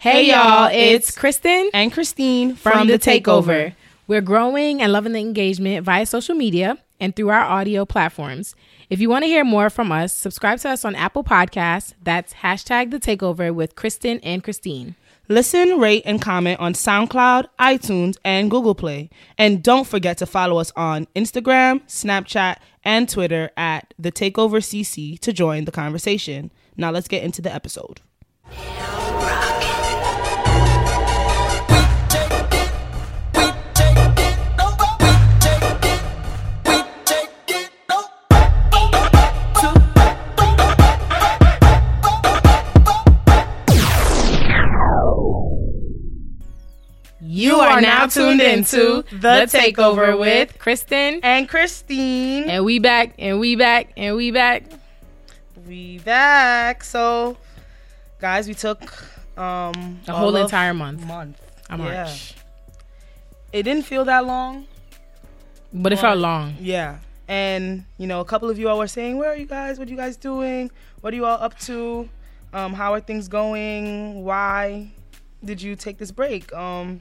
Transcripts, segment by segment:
Hey y'all, it's Christin and Christine from, The Takeover. We're growing and loving the engagement via social media and through our audio platforms. If you want to hear more from us, subscribe to us on Apple Podcasts. That's hashtag The Takeover with Christin and Christine. Listen, rate, and comment on SoundCloud, iTunes, and Google Play. And don't forget to follow us on Instagram, Snapchat, and Twitter at The Takeover CC to join the conversation. Now let's get into the episode. You are now tuned into The Takeover with Christin and Christine. And we back, and we back, and we back. We back. So, guys, we took um the whole entire month. Month. March. Yeah. It didn't feel that long. But it felt long. Yeah. And, you know, a couple of you all were saying, Where are you guys? What are you guys doing? What are you all up to? Um, how are things going? Why did you take this break? Um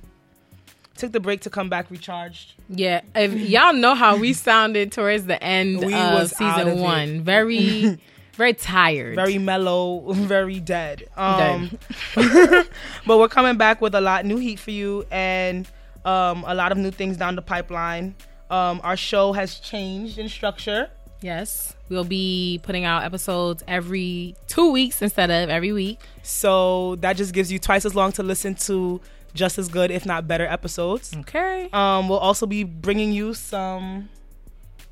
took the break to come back recharged. Yeah, if y'all know how we sounded towards the end we of season of one, very. very tired, very mellow, very dead. Um, dead. but we're coming back with a lot new heat for you and um, a lot of new things down the pipeline. Um, our show has changed in structure. Yes, we'll be putting out episodes every two weeks instead of every week. So that just gives you twice as long to listen to just as good, if not better, episodes. Okay. Um, we'll also be bringing you some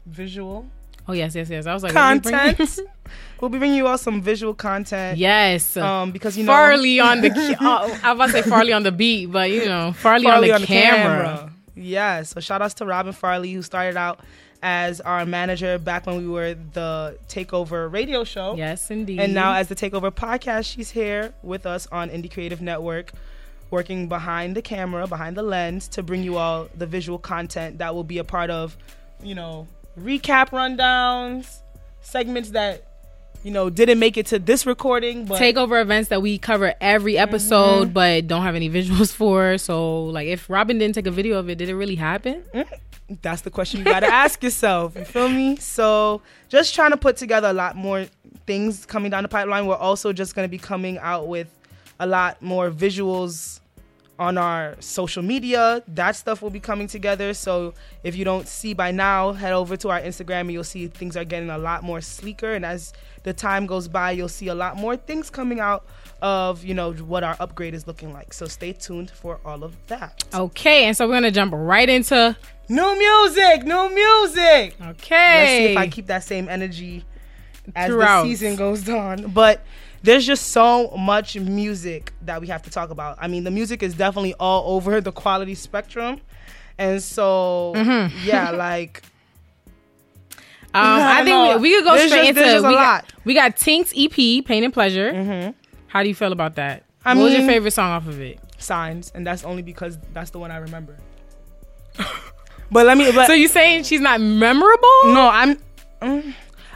visual. Oh yes, yes, yes. I was like content. we'll be bringing you all some visual content. Yes. Um, because you know Farley on the. uh, I was about to say Farley on the beat, but you know Farley, Farley on, the, on camera. the camera. Yeah. So shout outs to Robin Farley who started out as our manager back when we were the Takeover radio show. Yes, indeed. And now as the Takeover podcast, she's here with us on Indie Creative Network working behind the camera, behind the lens to bring you all the visual content that will be a part of, you know, recap rundowns, segments that you know didn't make it to this recording, but takeover events that we cover every episode mm-hmm. but don't have any visuals for. So, like, if Robin didn't take a video of it, did it really happen? Mm-hmm. That's the question you got to ask yourself. You feel me? So, just trying to put together a lot more things coming down the pipeline. We're also just going to be coming out with a lot more visuals on our social media. That stuff will be coming together. So if you don't see by now, head over to our Instagram and you'll see things are getting a lot more sleeker. And as the time goes by, you'll see a lot more things coming out of you know what our upgrade is looking like. So stay tuned for all of that. Okay, and so we're gonna jump right into new music. New music. Okay. Let's see if I keep that same energy as Throughout. the season goes on. But there's just so much music that we have to talk about. I mean, the music is definitely all over the quality spectrum. And so, mm-hmm. yeah, like. Um, I, I think we, we, could go there's straight just, into we got, we got Tink's EP, Pain and Pleasure. Mm-hmm. How do you feel about that? I what mean, was your favorite song off of it? Signs, and that's only because that's the one I remember. but let me. But, so you're saying she's not memorable? No, I'm. Mm,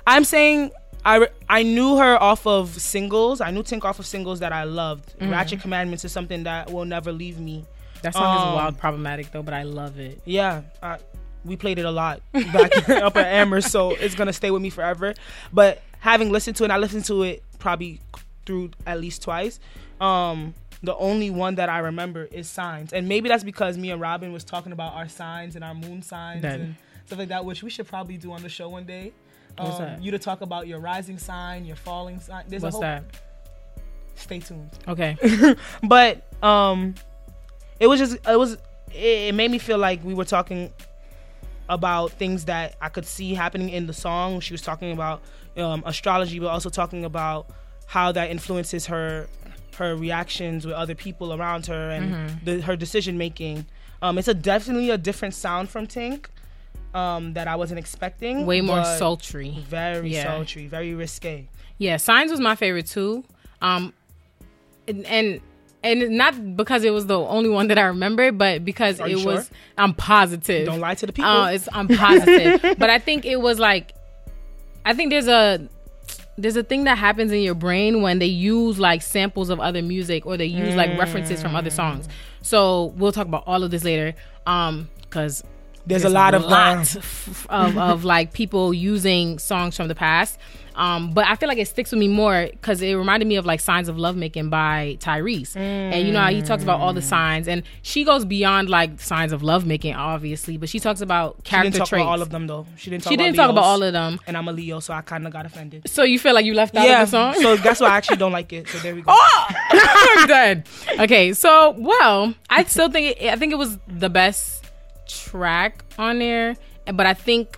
I'm saying I, I knew her off of singles. I knew Tink off of singles that I loved. Mm-hmm. Ratchet Commandments is something that will never leave me. That song um, is wild problematic though, but I love it. Yeah, I, we played it a lot back up at Amherst, so it's gonna stay with me forever. But having listened to it, I listened to it probably through at least twice. Um, the only one that I remember is Signs, and maybe that's because me and Robin was talking about our signs and our moon signs and stuff like that, which we should probably do on the show one day. Um. You to talk about your rising sign, your falling sign. There's What's a whole, that? Stay tuned. Okay. but um, it was just it was it, it made me feel like we were talking about things that I could see happening in the song. She was talking about um, astrology, but also talking about how that influences her her reactions with other people around her and mm-hmm. the, her decision making. Um, it's a definitely a different sound from Tink um, that I wasn't expecting. Way more sultry. Very yeah. sultry, very risque. Yeah, Signs was my favorite too. Um, and, and and not because it was the only one that I remember, but because it sure? was. I'm positive. Don't lie to the people. Uh, it's, I'm positive, but I think it was like, I think there's a there's a thing that happens in your brain when they use like samples of other music or they use like references from other songs. So we'll talk about all of this later. Um, because There's, a lot of lot um, of, of like people using songs from the past. Um, but I feel like it sticks with me more because it reminded me of like Signs of Lovemaking by Tyrese. And you know how he talks about all the signs, and she goes beyond like signs of lovemaking, obviously, but she talks about She character didn't talk traits. about all of them though. She didn't. Talk she about didn't talk about all of them. And I'm a Leo, so I kind of got offended. So you feel like you left out yeah, of the song? so that's why I actually don't like it. So there we go. I'm done. Okay, so well, I still think it, I think it was the best track on there, but I think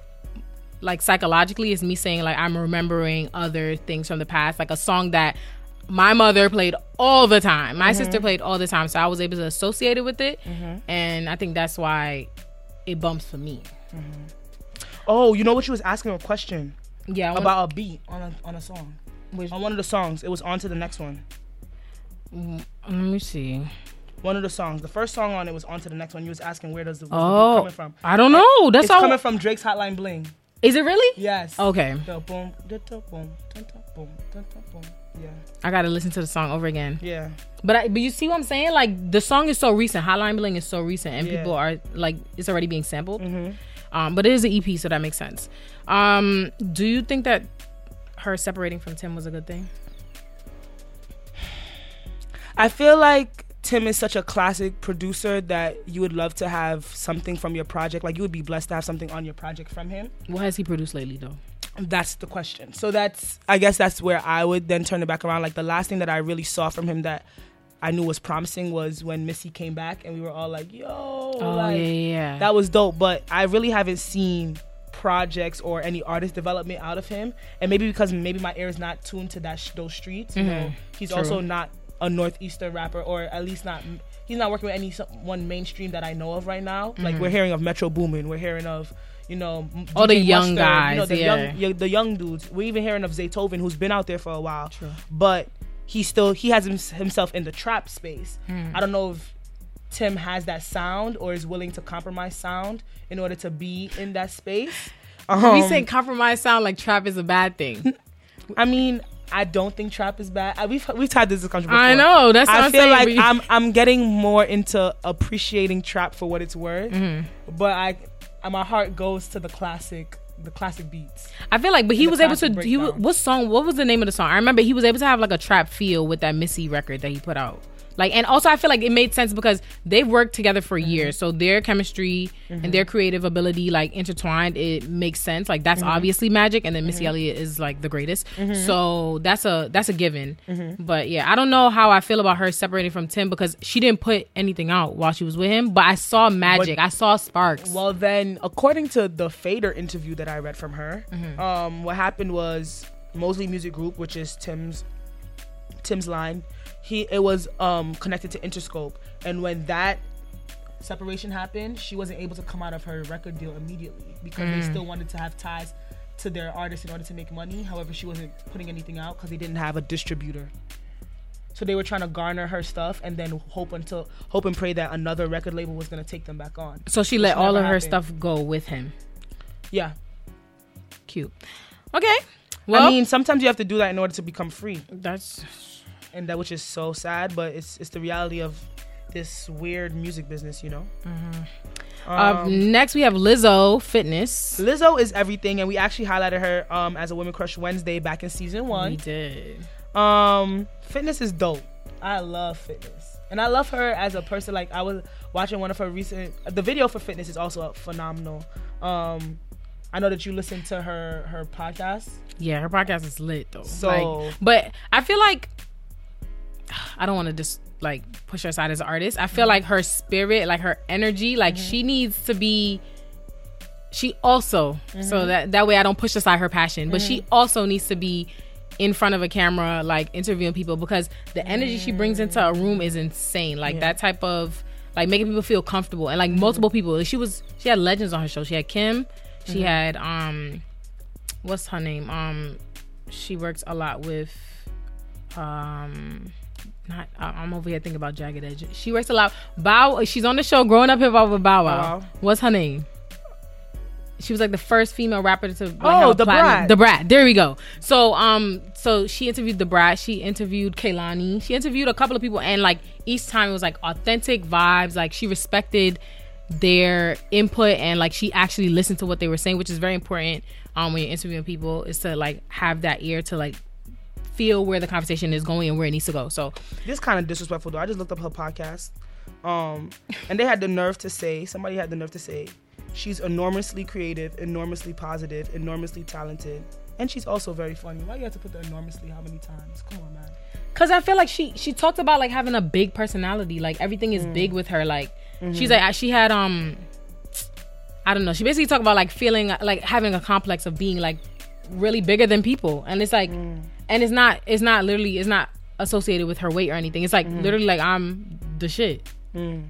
like psychologically is me saying like I'm remembering other things from the past, like a song that my mother played all the time. My sister mm-hmm. played all the time, so I was able to associate it with it, mm-hmm. and I think that's why it bumps for me. Mm-hmm. Oh, you know what? She was asking a question Yeah, want- about a beat on a on a song. Which- on one of the songs, it was on to the next one. Mm, let me see. One of the songs, the first song on it was on to the next one. You was asking where does the, where's the Oh, coming from? I don't know. That's It's all. coming from Drake's Hotline Bling. Is it really? Yes. Okay. Yeah. I gotta listen to the song over again. Yeah. But I, but you see what I'm saying? Like the song is so recent. Hotline Bling is so recent, and Yeah. people are like it's already being sampled. Mm-hmm. Um, but it is an EP, so that makes sense. Um, do you think that her separating from Tim was a good thing? I feel like Tim is such a classic producer that you would love to have something from your project. Like you would be blessed to have something on your project from him. What has he produced lately, though? That's the question. So that's I guess that's where I would then turn it back around. Like the last thing that I really saw from him that I knew was promising was when Missy came back and we were all like, "Yo, Oh like, yeah, yeah, that was dope." But I really haven't seen projects or any artist development out of him. And maybe because maybe my ear is not tuned to that sh- those streets. You mm-hmm. know, he's True. also not a northeastern rapper, or at least not. He's not working with any one mainstream that I know of right now. Like we're hearing of Metro Boomin, we're hearing of. You know, m- All the DJ young Mustard, you know, guys, the yeah. young, yeah, the young dudes. We're even hearing of Zaytoven, who's been out there for a while, True. but he still he has hims- himself in the trap space. Hmm. I don't know if Tim has that sound or is willing to compromise sound in order to be in that space. we Um, saying compromise sound like trap is a bad thing. I mean, I don't think trap is bad. I, we've we've had this discussion before. I know that's I feel like I'm I'm getting more into appreciating trap for what it's worth, Mm-hmm. but I my heart goes to the classic the classic beats. I feel like, but he was able to. classic He what song? What was the name of the song? I remember he was able to have like a trap feel with that Missy record that he put out. Like, and also I feel like it made sense because they've worked together for Mm-hmm. years, so their chemistry and their creative ability like intertwined. It makes sense. Like that's Mm-hmm. obviously magic, and then Missy Elliott is like the greatest. So that's a that's a given. Mm-hmm. But yeah, I don't know how I feel about her separating from Tim because she didn't put anything out while she was with him. But I saw magic. I saw sparks. Well, then, according to the Fader interview that I read from her, Mm-hmm. um, what happened was Mosley Music Group, which is Tim's Tim's line, he it was um, connected to Interscope, and when that separation happened, she wasn't able to come out of her record deal immediately because Mm. they still wanted to have ties to their artists in order to make money. However, she wasn't putting anything out because they didn't have a distributor. So they were trying to garner her stuff and then hope until hope and pray that another record label was going to take them back on. so she let all of her happened. stuff go with him. Yeah. Cute. Okay. Well, I mean, sometimes you have to do that in order to become free, that's and that which is so sad, but it's it's the reality of this weird music business, you know. uh, Um, next we have Lizzo Fitness. Lizzo is everything, and we actually highlighted her um, as a Women Crush Wednesday back in season one. We did. Um, fitness is dope. I love fitness, and I love her as a person. Like I was watching one of her recent. The video for fitness is also phenomenal. Um, I know that you listen to her her podcast. Yeah, her podcast is lit though. So- Like, but I feel like I don't want to just like push her aside as an artist. I feel like her spirit, like her energy, like she needs to be. She also so that that way I don't push aside her passion, but she also needs to be in front of a camera, like interviewing people because the energy she brings into a room is insane. Like that type of like making people feel comfortable and like multiple people. She was she had legends on her show. She had Kim. She had um what's her name? Um, she works a lot with, um, not. I'm over here thinking about Jagged Edge. She works a lot. Bow. She's on the show Growing Up Hip Hop with Bow Wow. Wow. What's her name? she was like the first female rapper to like, Oh, have a Da platinum- Brat. Da Brat. There we go. So um, so she interviewed the Brat. She interviewed Kehlani. She interviewed a couple of people, and like each time it was like authentic vibes. Like she respected their input and like she actually listened to what they were saying, which is very important. Um, when you're interviewing people, is to like have that ear to like feel where the conversation is going and where it needs to go. So This kind of disrespectful though. I just looked up her podcast, um, and they had the nerve to say somebody had the nerve to say she's enormously creative, enormously positive, enormously talented, and she's also very funny. Why you have to put the enormously how many times? Come on, man. Cause I feel like she she talked about like having a big personality, like everything is big with her. Like she's like she had um, I don't know. She basically talked about like feeling like having a complex of being like really bigger than people, and it's like, and it's not it's not literally it's not associated with her weight or anything. It's like literally like I'm the shit.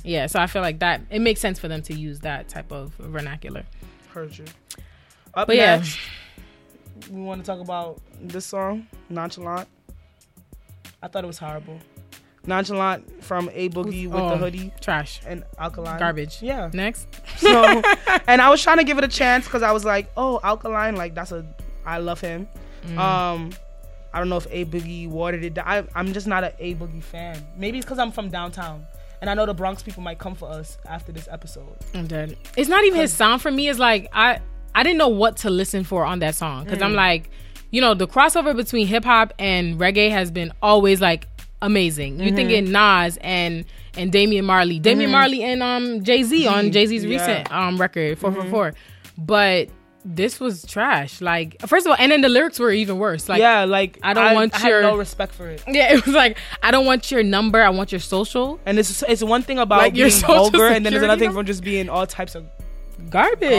Yeah, so I feel like that it makes sense for them to use that type of vernacular. Heard you. Up But yeah. we want to talk about this song, Nonchalant. I thought it was horrible. Nonchalant from A Boogie with the Oh, hoodie Trash, and Alkaline. garbage. Yeah. Next, So, and I was trying to give it a chance because I was like, oh, Alkaline, like that's a, I love him. Mm. Um, I don't know if A Boogie watered it. down. I, I'm just not an A Boogie fan. Maybe it's because I'm from downtown, and I know the Bronx people might come for us after this episode. I'm dead. It's not even his sound for me. It's like I I didn't know what to listen for on that song because I'm like, you know, the crossover between hip hop and reggae has been always like amazing. You thinking Nas and and Damian Marley, Damian Marley and um Jay Z on Jay Z's yeah. recent um record four four four, but this was trash. Like first of all, and then the lyrics were even worse. Like yeah, like I don't want I your- no respect for it. yeah, it was like I don't want your number. I want your social. And it's it's one thing about Like being social vulgar, and then there's another thing from just being all types of garbage.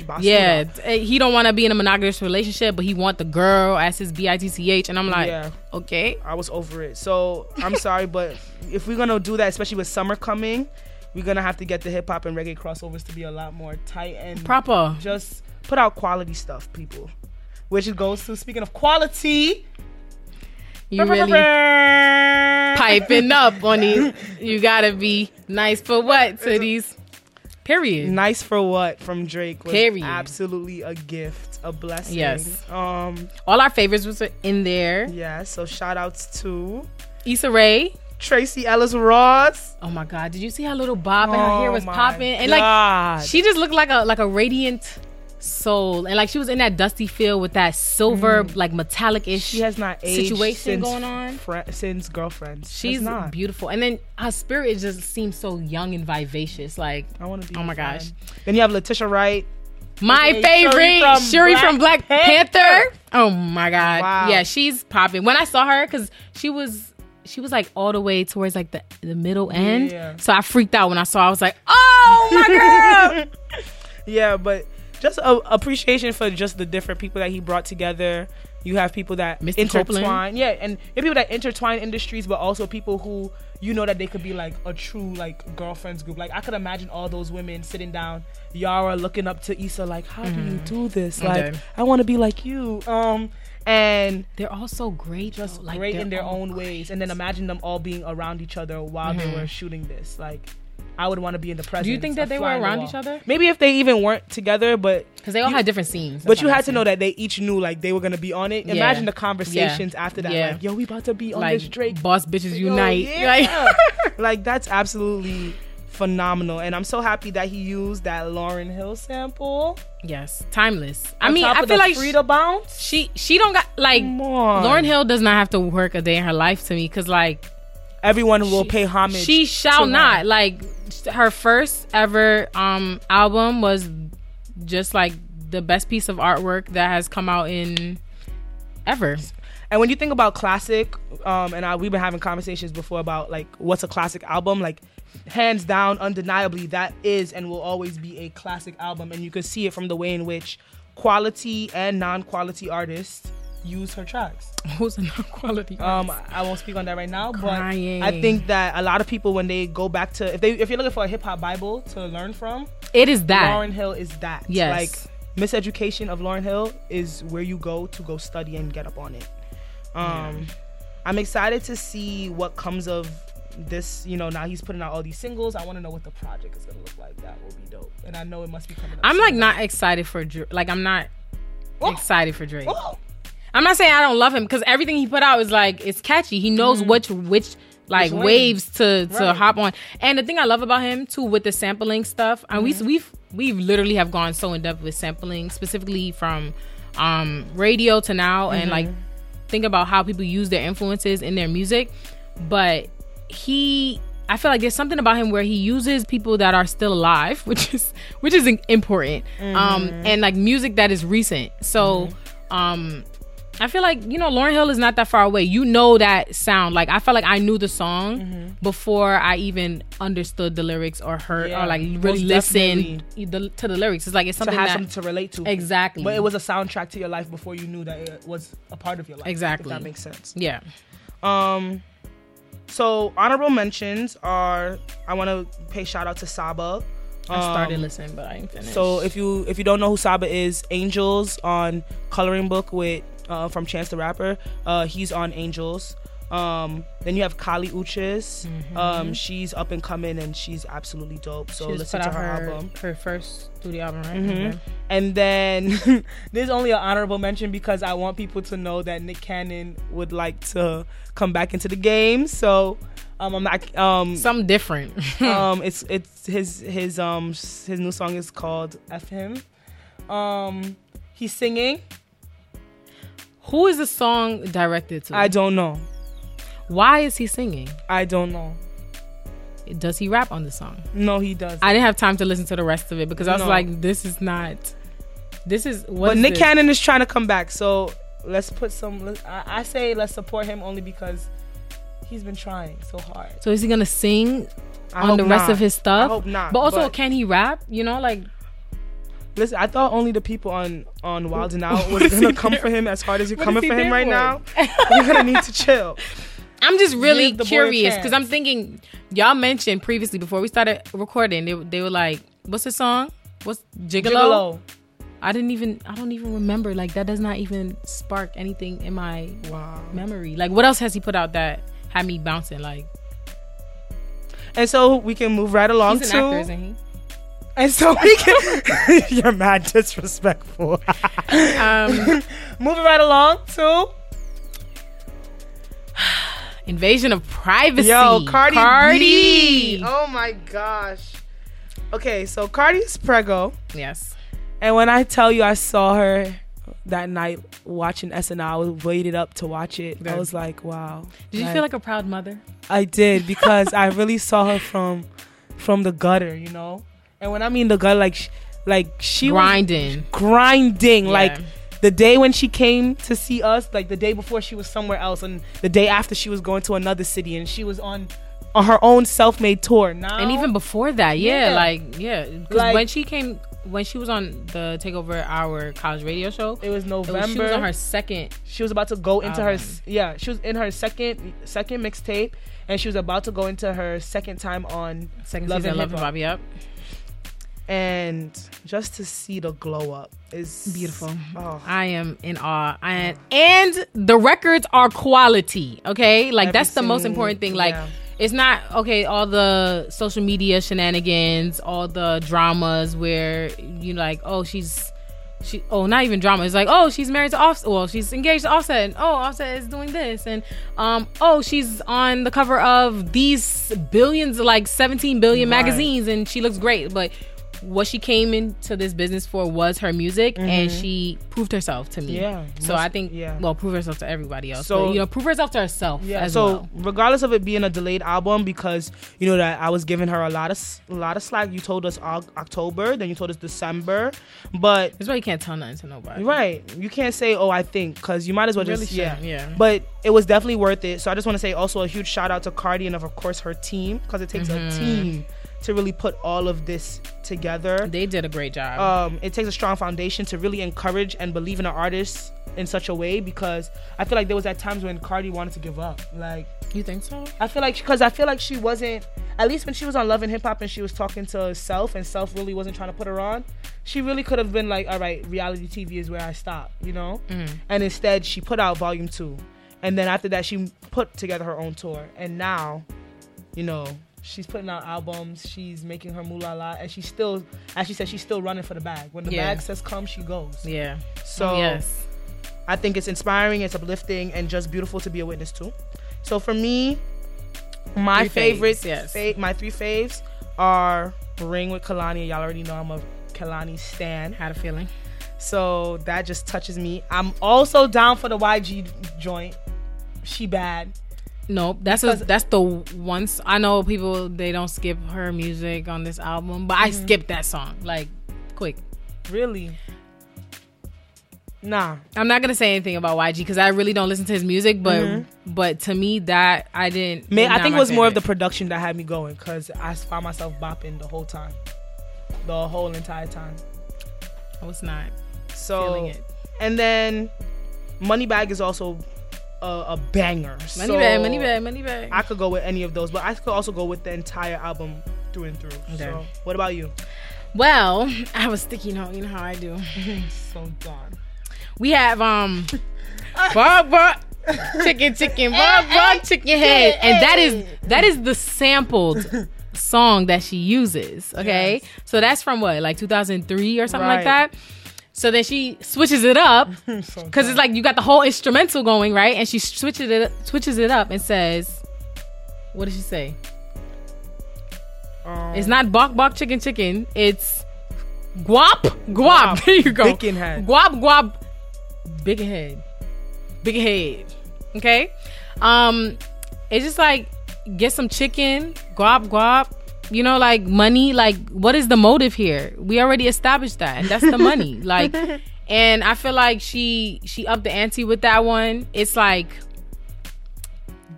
garbage. Yeah, eh, he don't want to be in a monogamous relationship, but he want the girl as his b i t c h, and I'm like, Yeah. okay, I was over it. So I'm sorry, but if we're gonna do that, especially with summer coming, we're gonna have to get the hip hop and reggae crossovers to be a lot more tight and proper. just put out quality stuff, people. Which goes to speaking of quality. You really piping up on these. You gotta be nice for what to these. Period. Nice for what from Drake was Period. absolutely a gift, a blessing. Yes. Um. All our favorites was in there. Yeah. So shout outs to Issa Rae. Tracee Ellis Ross. Oh my God! Did you see how little bob and her hair Oh was popping and like she just looked like a like a radiant soul and like she was in that dusty feel with that silver like metallic ish. Mm. She has not situation going on. fri- since girlfriends. She's not. beautiful, and then her spirit just seems so young and vivacious. Like I want to be. Oh my friend. gosh. Then you have Letitia Wright. my Okay, favorite Shuri from from Black Panther. Panther. Oh my god, Wow. yeah, she's popping. When I saw her, because she was she was like all the way towards like the the middle end, Yeah. so I freaked out when I saw. her. I was like, oh my girl. Yeah, but just a, appreciation for just the different people that he brought together. You have people that Misty intertwine, Copeland. yeah, and people that intertwine industries, but also people who you know that they could be like a true like girlfriends group. Like I could imagine all those women sitting down, Yara looking up to Issa, like, "How do you do this? I'm Like. I want to be like you." Um, and They're all so great, just. Like, great in their own ways. And then imagine them all being around each other while they were shooting this. Like, I would want to be in the presence. Do you think that they were flying the around each other? Maybe if they even weren't together, but because they all You- had different scenes. but you had to know that they each knew like they were gonna be on it. Yeah. Imagine the conversations after that. Yeah. Like, yo, we about to be on like this Drake. boss bitches Yo, oh, unite. yeah. Like, like that's absolutely phenomenal, and I'm so happy that he used that Lauryn Hill sample. yes, timeless. I on mean, I feel like Frida bounce. she she don't got like Lauryn Hill does not have to work a day in her life to me because like Everyone will she- pay homage. she shall to her. not like her first ever um album was just like the best piece of artwork that has come out in ever. And when you think about classic, um, and I, we've been having conversations before about like what's a classic album, like hands down, undeniably, that is and will always be a classic album. And you can see it from the way in which quality and non-quality artists use her tracks. Who's a quality? Um, I won't speak on that right now, Crying. but I think that a lot of people when they go back to if they if you're looking for a hip hop bible to learn from, it is that. Lauryn Hill is that. Yes. Like miseducation of Lauryn Hill is where you go to go study and get up on it. Um I'm excited to see what comes of this, you know, now he's putting out all these singles. I want to know what the project is gonna look like. That will be dope. And I know it must be coming. up I'm like not excited for. Like I'm not Oh. excited for Drake. Oh. I'm not saying I don't love him because everything he put out is like it's catchy. He knows which which like Mm-hmm. Which waves to to Right. hop on. And the thing I love about him too with the sampling stuff, and Mm-hmm. we we've we've literally have gone so in depth with sampling, specifically from um radio to now, and like Mm-hmm. think about how people use their influences in their music. But he I feel like there's something about him where he uses people that are still alive, which is which is important. Um and like music that is recent. So um I feel like, you know, Lauryn Hill is not that far away. You know that sound. Like I felt like I knew the song before I even understood the lyrics or heard Yeah, or like really listened the, to the lyrics. It's like it's something To have that something to relate to. Exactly. But it was a soundtrack to your life before you knew that it was a part of your life. Exactly. If that makes sense. Yeah. Um, so honorable mentions are I want to pay shout out to Saba. I started Um, listening, but I ain't finished. So if you if you don't know who Saba is, Angels on Coloring Book with uh, from Chance the Rapper. Uh, he's on Angels. Um, then you have Kali Uchis. Um, she's up and coming and she's absolutely dope. So Mm-hmm. she listen to her, her, album. her first studio album, right? Mhm. And then there's only an honorable mention because I want people to know that Nick Cannon would like to come back into the game. So um, I'm not um Something different. um it's it's his his um his new song is called F him. Um he's singing. Who is the song directed to? I don't know. Why is he singing? I don't know. Does he rap on the song? No, he does. I didn't have time to listen to the rest of it because I was No. like, this is not. This is what. but is Nick this? Cannon is trying to come back. So let's put some. let- I, I say let's support him only because he's been trying so hard. So is he gonna sing I on hope the rest not. of his stuff? I hope not. But also, can he rap? You know, like Listen, I thought only the people on on Wild and Out What was gonna come there- for him as hard as you're what coming for him right for? now. You're gonna need to chill. I'm just really Give the boy a curious because. I'm thinking y'all mentioned previously before we started recording. They they were like, "What's the song? What's Gigolo?" Gigolo. I didn't even. I don't even remember. Like that does not even spark anything in my Wow. memory. Like what else has he put out that had me bouncing? Like And so we can move right along he's to. actor, isn't he? And so we can. you're mad disrespectful. Um, Moving right along to. invasion of privacy. Yo, Cardi, Cardi. B. Oh my gosh. Okay, so Cardi's prego. Yes. And when I tell you I saw her that night watching SNL, I was waited up to watch it. I was like, wow. Did you feel like a proud mother? I did because I really saw her from from the gutter, you know. And when I mean the gutter, like sh- like she Grinding. was grinding, Yeah. like the day when she came to see us, like the day before she was somewhere else, and the day after she was going to another city, and she was on on her own self-made tour. Now And even before that, yeah, Yeah. like yeah, Like- when she came, when she was on the Takeover Our college radio show, it was it November. was, she was on her second. she was about to go into her Album. yeah she was in her second second mixtape and she was about to go into her second time on Second Love season and Love and Bobby Up. And just to see the glow up is Beautiful. oh I am in awe. And and the records are quality, okay? Like Every that's the most important thing. Like yeah. it's not okay, all the social media shenanigans, all the dramas where you like, oh, she's she oh not even drama. It's like, oh, she's married to Offset. Well, she's engaged to Offset. And, oh, Offset is doing this. And um, oh, she's on the cover of these billions, like 17 billion Right. magazines, and she looks great. But what she came into this business for was her music, and she proved herself to me. Mm-hmm. Yeah. So I think, yeah. well, prove herself to everybody else. So- So you know, prove herself to herself yeah so well. regardless of it being a delayed album because you know that i was giving her a lot of a lot of slack you told us october then you told us december but That's why you can't tell nothing to nobody. right you can't say oh i think because you might as well Really just yeah yeah. but it was definitely worth it. So I just want to say also a huge shout out to Cardi and of course her team because it takes Mm-hmm. a team to really put all of this together. They did a great job. Um, it takes a strong foundation to really encourage and believe in an artist in such a way because I feel like there was at times when Cardi wanted to give up. Like you think so? I feel like because I feel like she wasn't at least when she was on Love and Hip Hop and she was talking to Self and Self really wasn't trying to put her on. She really could have been like, all right, reality TV is where I stop, you know. Mm-hmm. And instead, she put out Volume Two, and then after that, she put together her own tour, and now you know, she's putting out albums, she's making her moolah la, and she's still, as she said, she's still running for the bag. When the Yeah. bag says come, she goes. Yeah. So yes. I think it's inspiring, it's uplifting, and just beautiful to be a witness to. So for me, my Three faves, favorites, yes. fa- my three faves are Ring with Kehlani. Y'all already know I'm a Kehlani stan. Had a feeling. So that just touches me. I'm also down for the YG joint. She bad. Nope, that's a, that's the once I know people they don't skip her music on this album, but I Mm-hmm. skipped that song like quick. Really? Nah. I'm not gonna say anything about YG because I really don't listen to his music, but but to me that I didn't. Mm-hmm. May, I think it was more of the production that had me going because I found myself bopping the whole time, the whole entire time. I was not So feeling it. and then Moneybag is also a, a banger. Money so bag, money bag, money bag. I could go with any of those, but I could also go with the entire album through and through. Okay. So what about you? well, I was sticky note. You know how I do. So done. We have um, bark bark, chicken chicken, bark, chicken head, and that is that is the sampled song that she uses. Okay, Yes. so that's from what like 2003 or something like that. So then she switches it up So because it's like you got the whole instrumental going right, and she switches it switches it up and says, "What did she say? um, It's not bok bok chicken chicken. It's guap guap. Guap. There you go. Bacon head. Guap guap. Big head. Big head. Okay. Um, it's just like get some chicken. Guap guap. You know, like money. Like, what is the motive here? We already established that, and that's the money. Like, and I feel like she she upped the ante with that one. It's like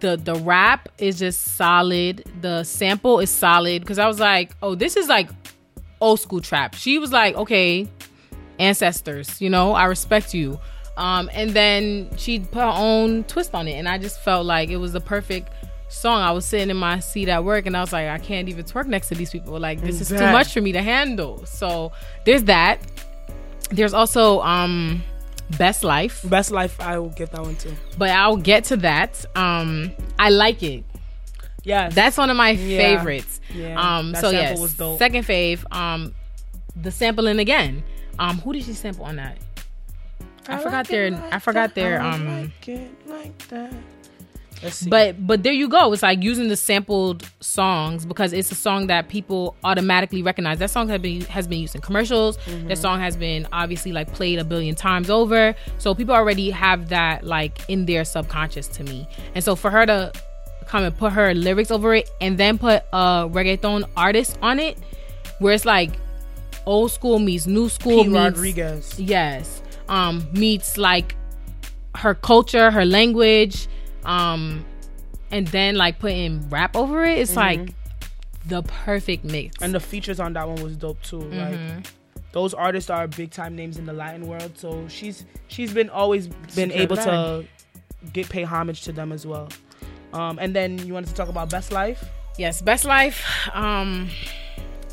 the the rap is just solid. The sample is solid because I was like, oh, this is like old school trap. She was like, okay, ancestors, you know, I respect you. Um, and then she put her own twist on it, and I just felt like it was the perfect song. I was sitting in my seat at work, and I was like, I can't even twerk next to these people. Like this is too much for me to handle. So there's that. There's also um, Best Life Best Life, I will give that one too. but I'll get to that. Um, I like it. Yes. That's one of my Yeah. favorites. Yeah, Um, that so yes, second fave. Um, the sampling again. Um, who did she sample on that? I, forgot their. I forgot their. Um, Let's see. But but there you go. It's like using the sampled songs because it's a song that people automatically recognize. That song has been has been used in commercials. Mm-hmm. That song has been obviously like played a billion times over. So people already have that like in their subconscious to me. And so for her to come and put her lyrics over it and then put a reggaeton artist on it, where it's like old school meets new school Pete meets Rodriguez. yes um meets like her culture her language um and then like putting rap over it it's like the perfect mix And the features on that one was dope too. Mm-hmm. Like those artists are big time names in the Latin world, so she's she's been always been able to get pay homage to them as well. Um, and then you wanted to talk about Best Life. yes best life um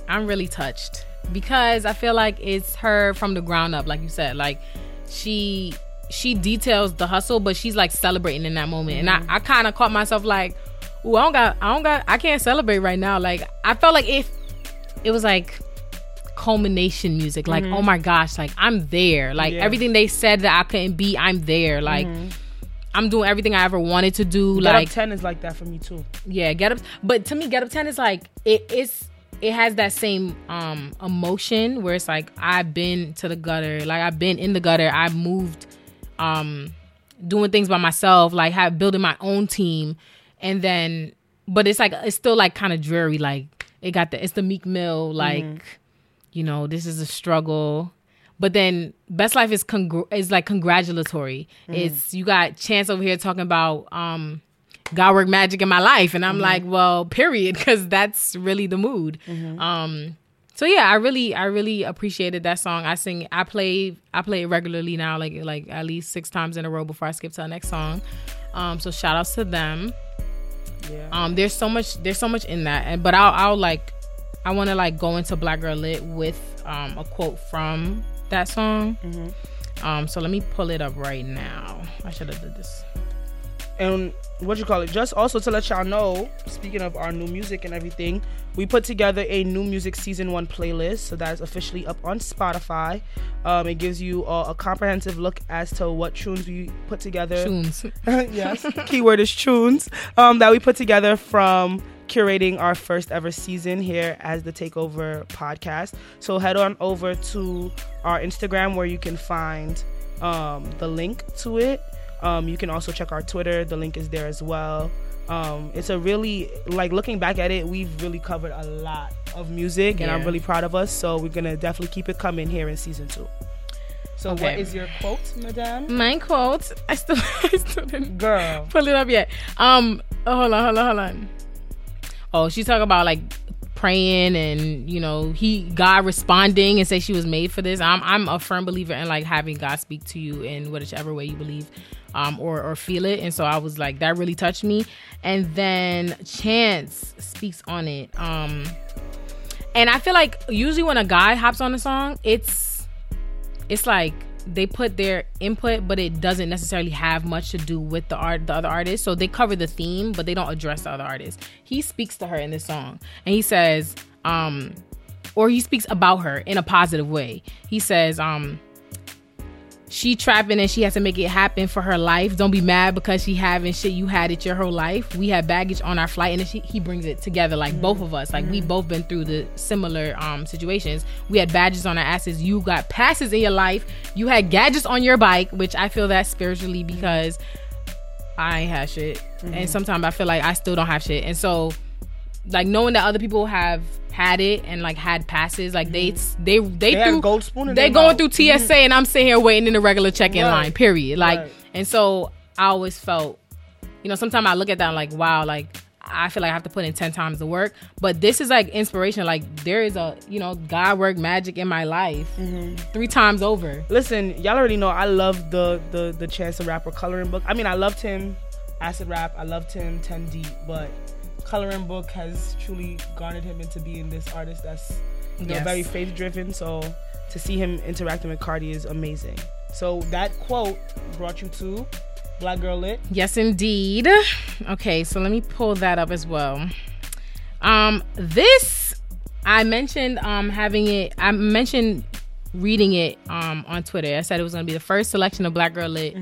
i'm really touched because i feel like it's her from the ground up like you said like she she details the hustle but she's like celebrating in that moment and i, mm-hmm. I kind of caught myself like Ooh, i don't got i don't got i can't celebrate right now like i felt like if it was like culmination music like mm-hmm. oh my gosh like i'm there like Yeah. everything they said that i couldn't be i'm there like mm-hmm. i'm doing everything i ever wanted to do Get like Up Ten is like that for me too. yeah, Get Up. But to me, Get Up Ten is like it is. It has that same um emotion where it's like I've been to the gutter, like I've been in the gutter. I've moved, um, doing things by myself, like have building my own team, and then, but it's like it's still like kind of dreary. Like it got the it's the Meek Mill, like you know this is a struggle. But then Best Life is congr- is like congratulatory. It's you got Chance over here talking about um God work magic in my life, and I'm like, well, period, because that's really the mood. Um, so yeah, I really, I really appreciated that song. I sing, I play, I play it regularly now, like like at least six times in a row before I skip to the next song. Um, so shout outs to them. Yeah. Um, there's so much, there's so much in that, and but I'll, I'll like, I want to like go into Black Girl Lit with um a quote from that song. Mm-hmm. Um, so let me pull it up right now. I should have did this. And what you call it? Just also to let y'all know, speaking of our new music and everything, we put together a new music season one playlist. So that's officially up on Spotify. Um, it gives you a, a comprehensive look as to what tunes we put together. Tunes. yes, keyword is tunes um, that we put together from curating our first ever season here as the Takeover podcast. So head on over to our Instagram where you can find um, the link to it. Um, you can also check our Twitter. The link is there as well. Um, it's a really like looking back at it, we've really covered a lot of music, and I'm really proud of us. So we're gonna definitely keep it coming here in season two. So what Okay. is your quote, Madame? My quote. I still, I still didn't Girl. pull it up yet. Um, oh, hold on, hold on, hold on. Oh, she's talking about like praying and you know he God responding and say she was made for this. I'm I'm a firm believer in like having God speak to you in whichever way you believe, um, or or feel it. And so I was like that really touched me. And then Chance speaks on it. Um, and I feel like usually when a guy hops on a song, it's it's like they put their input, but it doesn't necessarily have much to do with the art, the other artist. So they cover the theme, but they don't address the other artist. He speaks to her in this song, and he says, um, or he speaks about her in a positive way. He says, um, she trapping and she has to make it happen for her life. Don't be mad because she having shit you had it your whole life. We had baggage on our flight, and she, he brings it together like both of us. Like we both been through the similar um situations. We had badges on our asses. You got passes in your life. You had gadgets on your bike, which I feel that spiritually because I ain't had shit, and sometimes I feel like I still don't have shit, and so like knowing that other people have had it and like had passes, like they they they, Mm-hmm. They had gold spoon in they going mouth. through TSA and I'm sitting here waiting in the regular check-in Right. line. Period. Like, Right. and so I always felt, you know, sometimes I look at that and like, wow, like I feel like I have to put in ten times the work. But this is like inspiration. Like there is a you know God work magic in my life Mm-hmm. three times over. Listen, y'all already know I love the the the Chance the Rapper coloring book. I mean, I loved him acid rap. I loved him 10 deep, but coloring book has truly garnered him into being this artist that's you know Yes. very faith driven. So to see him interacting with Cardi is amazing. So that quote brought you to Black Girl Lit. Yes, indeed. Okay, so let me pull that up as well. Um, this I mentioned um having it. I mentioned reading it um on Twitter. I said it was gonna be the first selection of Black Girl Lit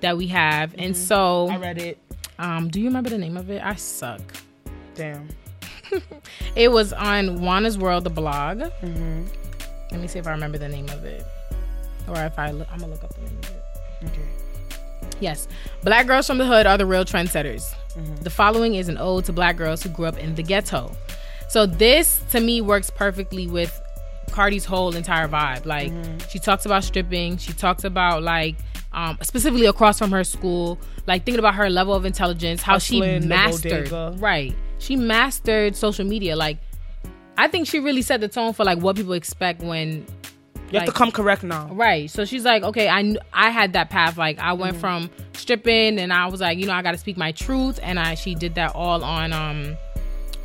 that we have, and so I read it. um, do you remember the name of it? I suck. Damn. It was on Wanna's World, the blog. Mm-hmm. Let me see if I remember the name of it, or if I look, I'm gonna look up the name of it. Okay. Yes. Black girls from the hood are the real trendsetters. Mm-hmm. The following is an ode to black girls who grew up in the ghetto. So this to me works perfectly with Cardi's whole entire vibe. Like mm-hmm. she talks about stripping, she talks about like um, specifically across from her school, like thinking about her level of intelligence, how Hustling, she mastered right. She mastered social media. Like I think she really set the tone for like what people expect when You have to come correct now. Right. So she's like, okay, I kn- I had that path. Like I Mm-hmm. went from stripping, and I was like, you know, I got to speak my truth, and I she did that all on um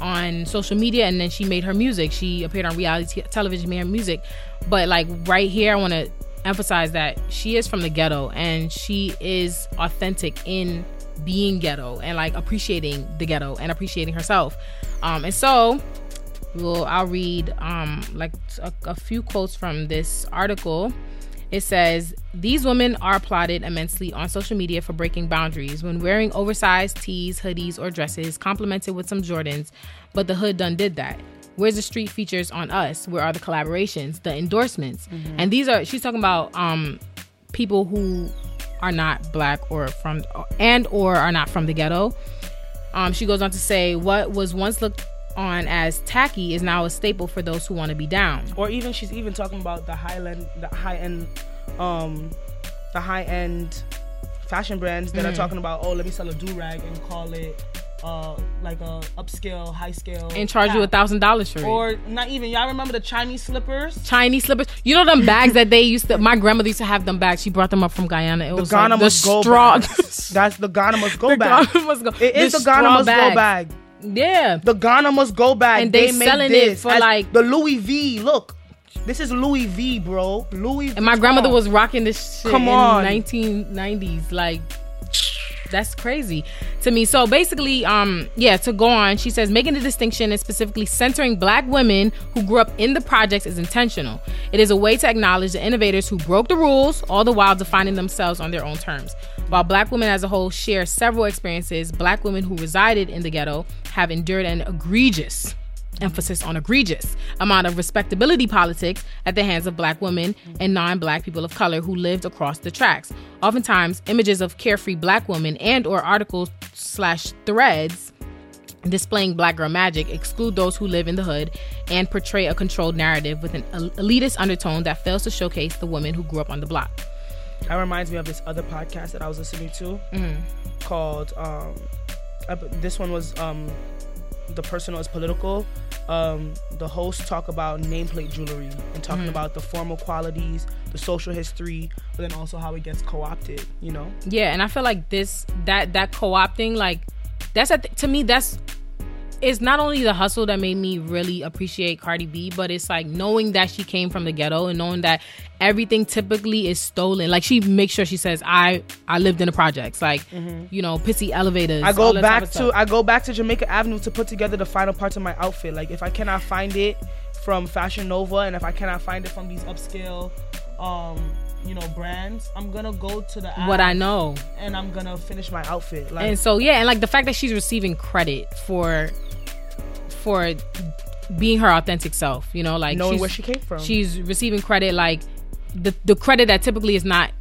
on social media, and then she made her music. She appeared on reality t- television, made her music. But like right here, I want to emphasize that she is from the ghetto, and she is authentic in being ghetto and like appreciating the ghetto and appreciating herself. Um, and so well i'll read um like a, a few quotes from this article. It says these women are applauded immensely on social media for breaking boundaries when wearing oversized tees hoodies or dresses complemented with some jordans but the hood done did that. Where's the street features on us? Where are the collaborations the endorsements? And these are she's talking about um people who are not black or from and or are not from the ghetto um, she goes on to say, what was once looked on as tacky is now a staple for those who want to be down. Or even she's even talking about the high end, the high end, um, the high end fashion brands that Mm. are talking about. Oh, let me sell a do rag and call it uh like a upscale, high scale, And charge you a thousand dollars for it. Or not even. Y'all remember the Chinese slippers? Chinese slippers. You know them bags that they used to. My grandmother used to have them bags. She brought them up from Guyana. It The was Ghana like the must go straw. bag. That's the Ghana must go the bag. Ghana must go. It is the, straw Ghana must bags. go bag. Yeah. The Ghana must go bag. And they made selling it this for, like- the Louis V. Look, this is Louis V, bro. Louis. And my grandmother was rocking this shit Come in on. 1990s. Like, that's crazy to me. So basically, um, yeah, to go on, she says making the distinction and specifically centering black women who grew up in the projects is intentional. It is a way to acknowledge the innovators who broke the rules, all the while defining themselves on their own terms. While black women as a whole share several experiences, black women who resided in the ghetto have endured an egregious emphasis on egregious amount of respectability politics at the hands of black women and non-black people of color who lived across the tracks oftentimes images of carefree black women and or articles slash threads displaying black girl magic exclude those who live in the hood and portray a controlled narrative with an elitist undertone that fails to showcase the women who grew up on the block that reminds me of this other podcast that i was listening to mm-hmm. called um, this one was um, the personal is political. Um, the hosts talk about nameplate jewelry and talking mm. about the formal qualities, the social history, but then also how it gets co-opted. You know? Yeah, and I feel like this that that co-opting, like that's a th- to me that's it's not only the hustle that made me really appreciate Cardi B, but it's like knowing that she came from the ghetto and knowing that everything typically is stolen. Like she makes sure she says, "I I lived in the projects." Like mm-hmm. you know, pissy elevators. I go back to I go back to Jamaica Avenue to put together the final parts of my outfit. Like if I cannot find it from Fashion Nova and if I cannot find it from these upscale um you know brands i'm gonna go to the what i know and i'm gonna finish my outfit like and so yeah and like the fact that she's receiving credit for for being her authentic self. You know, like knowing where she came from. She's receiving credit like the the credit that typically is not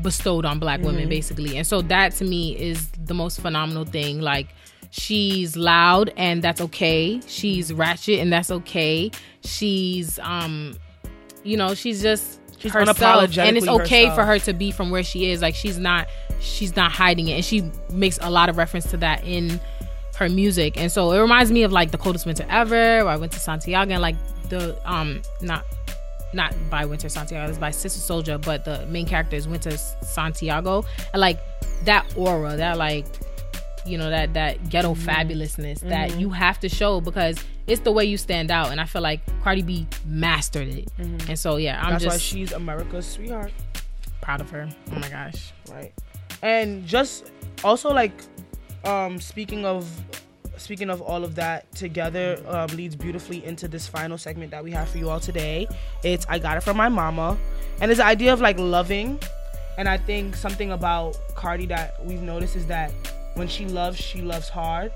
bestowed on black women, mm-hmm. basically. And so that to me is the most phenomenal thing. Like she's loud and that's okay. She's ratchet and that's okay. She's um you know, she's just she's herself and it's okay herself. for her to be from where she is. Like she's not she's not hiding it and she makes a lot of reference to that in her music. And so it reminds me of like the coldest winter ever, where I went to Santiago and like the um not not by Winter Santiago, it's by Sister Souljah, but the main character is Winter Santiago. And like that aura, that like you know, that that ghetto mm-hmm. fabulousness mm-hmm. that you have to show because it's the way you stand out. And I feel like Cardi B mastered it. Mm-hmm. And so yeah, I'm That's just why she's America's sweetheart. Proud of her. Oh my gosh. Right. And just also like um, speaking of speaking of all of that together um, leads beautifully into this final segment that we have for you all today. It's I got it from my mama, and it's the idea of like loving. And I think something about Cardi that we've noticed is that when she loves, she loves hard.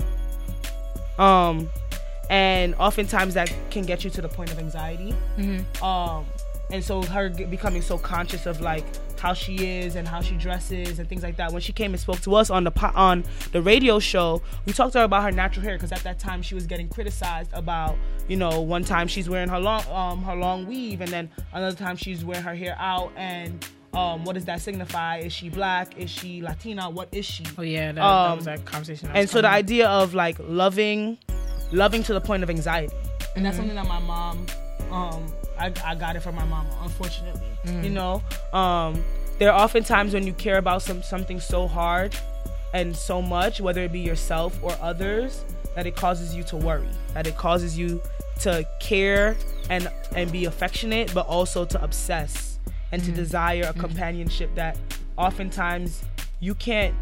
Um, and oftentimes that can get you to the point of anxiety. Mm-hmm. Um, and so her becoming so conscious of like how she is and how she dresses and things like that. When she came and spoke to us on the po- on the radio show, we talked to her about her natural hair because at that time she was getting criticized about, you know, one time she's wearing her long um, her long weave and then another time she's wearing her hair out and um, what does that signify? Is she black? Is she Latina? What is she? Oh yeah, that, um, that was that conversation. and so the idea of like loving, loving to the point of anxiety, and mm-hmm. that's something that my mom um, I, I got it from my mama, unfortunately. Mm. You know, um, there are often times when you care about some something so hard and so much, whether it be yourself or others, that it causes you to worry, that it causes you to care and and be affectionate, but also to obsess and to desire a mm. companionship that oftentimes you can't.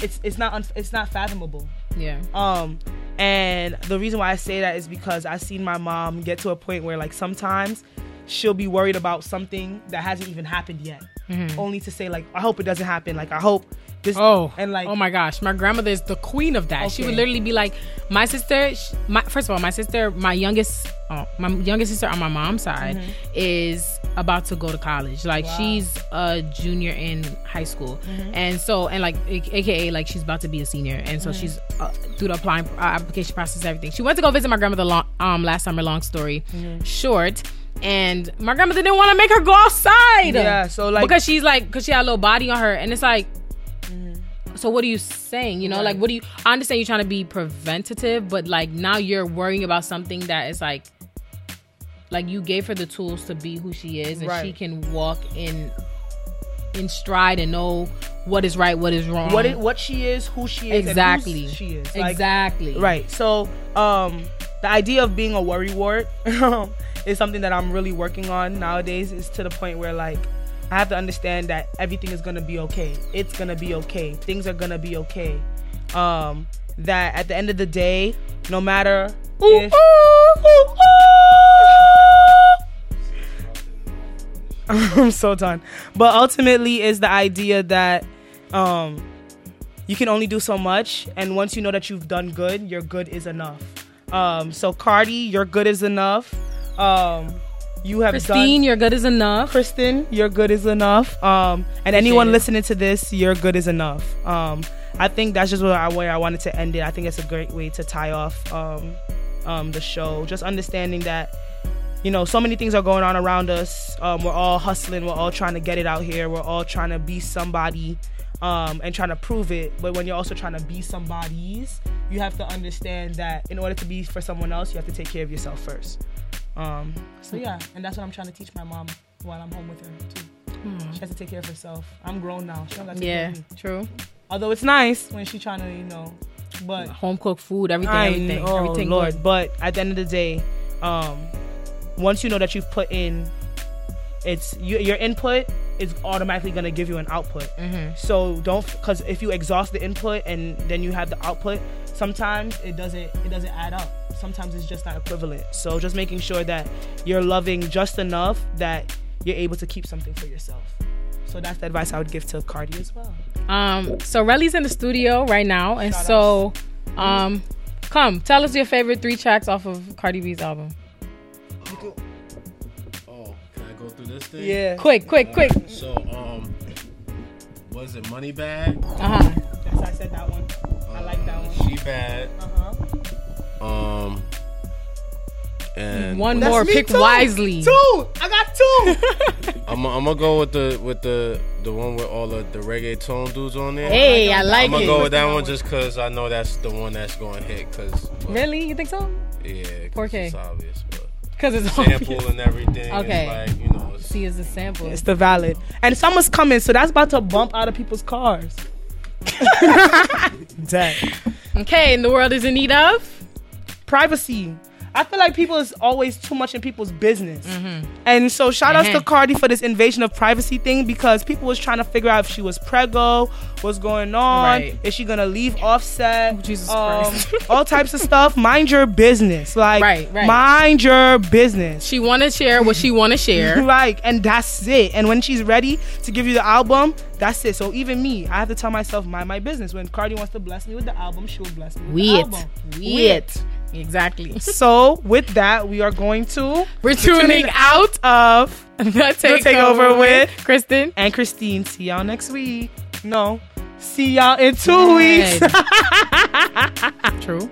It's it's not it's not fathomable. Yeah. Um, and the reason why I say that is because I've seen my mom get to a point where like sometimes she'll be worried about something that hasn't even happened yet. Mm-hmm. Only to say like, I hope it doesn't happen. Like I hope this. Oh, and like, oh my gosh, my grandmother is the queen of that. Okay. She would literally be like, my sister. My first of all, my sister, my youngest, oh, my youngest sister on my mom's side mm-hmm. is about to go to college. Like wow. she's a junior in high school, mm-hmm. and so and like AKA like she's about to be a senior, and so mm-hmm. she's uh, through the applying uh, application process, everything. She went to go visit my grandmother long, um last summer. Long story mm-hmm. short and my grandmother didn't want to make her go outside. Yeah, so like because she's like because she had a little body on her, and it's like. Mm-hmm. So what are you saying? You know, right. like what do you? I understand you're trying to be preventative, but like now you're worrying about something that is like, like you gave her the tools to be who she is, and right. she can walk in in stride and know what is right, what is wrong, what it, what she is, who she is, exactly, she is, like, exactly, right. So, um, the idea of being a worry wart is something that I'm really working on nowadays. Is to the point where like I have to understand that everything is gonna be okay. It's gonna be okay. Things are gonna be okay. Um, that at the end of the day, no matter if I'm so done. But ultimately is the idea that um you can only do so much and once you know that you've done good, your good is enough. Um so Cardi, your good is enough. Um you have Christine, done your good is enough. Christin, your good is enough. Um, and anyone it. listening to this, your good is enough. Um, I think that's just where I, where I wanted to end it. I think it's a great way to tie off um, um, the show. Just understanding that, you know, so many things are going on around us. Um, we're all hustling. We're all trying to get it out here. We're all trying to be somebody um, and trying to prove it. But when you're also trying to be somebody's, you have to understand that in order to be for someone else, you have to take care of yourself first. Um, so yeah, and that's what I'm trying to teach my mom while I'm home with her too. She has to take care of herself. I'm grown now. She don't got to Yeah, true. Although it's nice when she's trying to, you know, but Home cooked food, everything, I everything, know, everything. Lord. good. But at the end of the day, um, once you know that you've put in, it's you, your input is automatically gonna give you an output. Mhm. So don't because if you exhaust the input and then you have the output, sometimes it doesn't it doesn't add up. Sometimes it's just not equivalent. So just making sure that you're loving just enough that you're able to keep something for yourself. So that's the advice I would give to Cardi as well. Um, so Relly's in the studio right now, and Shout so, um, come tell us your favorite three tracks off of Cardi B's album. Oh, can I go through this thing? Yeah. Quick, quick, quick. So, um, was it Money Bag? Uh huh. Yes, I said that one. I like that one. She Bad. Uh-huh. Um, and One That's more. me Pick too. wisely. Two. I got two. I'm, I'm gonna go with the with the the one with all the the reggaeton dudes on there. Hey, I like it. I'm gonna it. go with that one one. just cause I know that's the one that's going to hit. Cause well, Really? You think so? yeah, 4K. 'cause it's obvious, but Because it's sample and everything. Okay. It's like you know, it's, See, as a sample. it's the valid. And summer's coming, so that's about to bump out of people's cars. Dead. Okay, and the world is in need of. Privacy. I feel like people is always too much in people's business. And so shout outs to Mhm. Cardi for this invasion of privacy thing because people was trying to figure out if she was preggo, what's going on, Right. is she gonna leave offset, Oh, Jesus um, Christ. all types of stuff. Mind your business. Like Right, right. mind your business. She want to share what she want to share. like and that's it and when she's ready to give you the album that's it so even me i have to tell myself mind my business when cardi wants to bless me with the album she will bless me with Weird. the album Weird. Exactly. so with that we are going to We're tuning out of the takeover, Takeover with Christin. and christine see y'all next week no see y'all in two weeks True.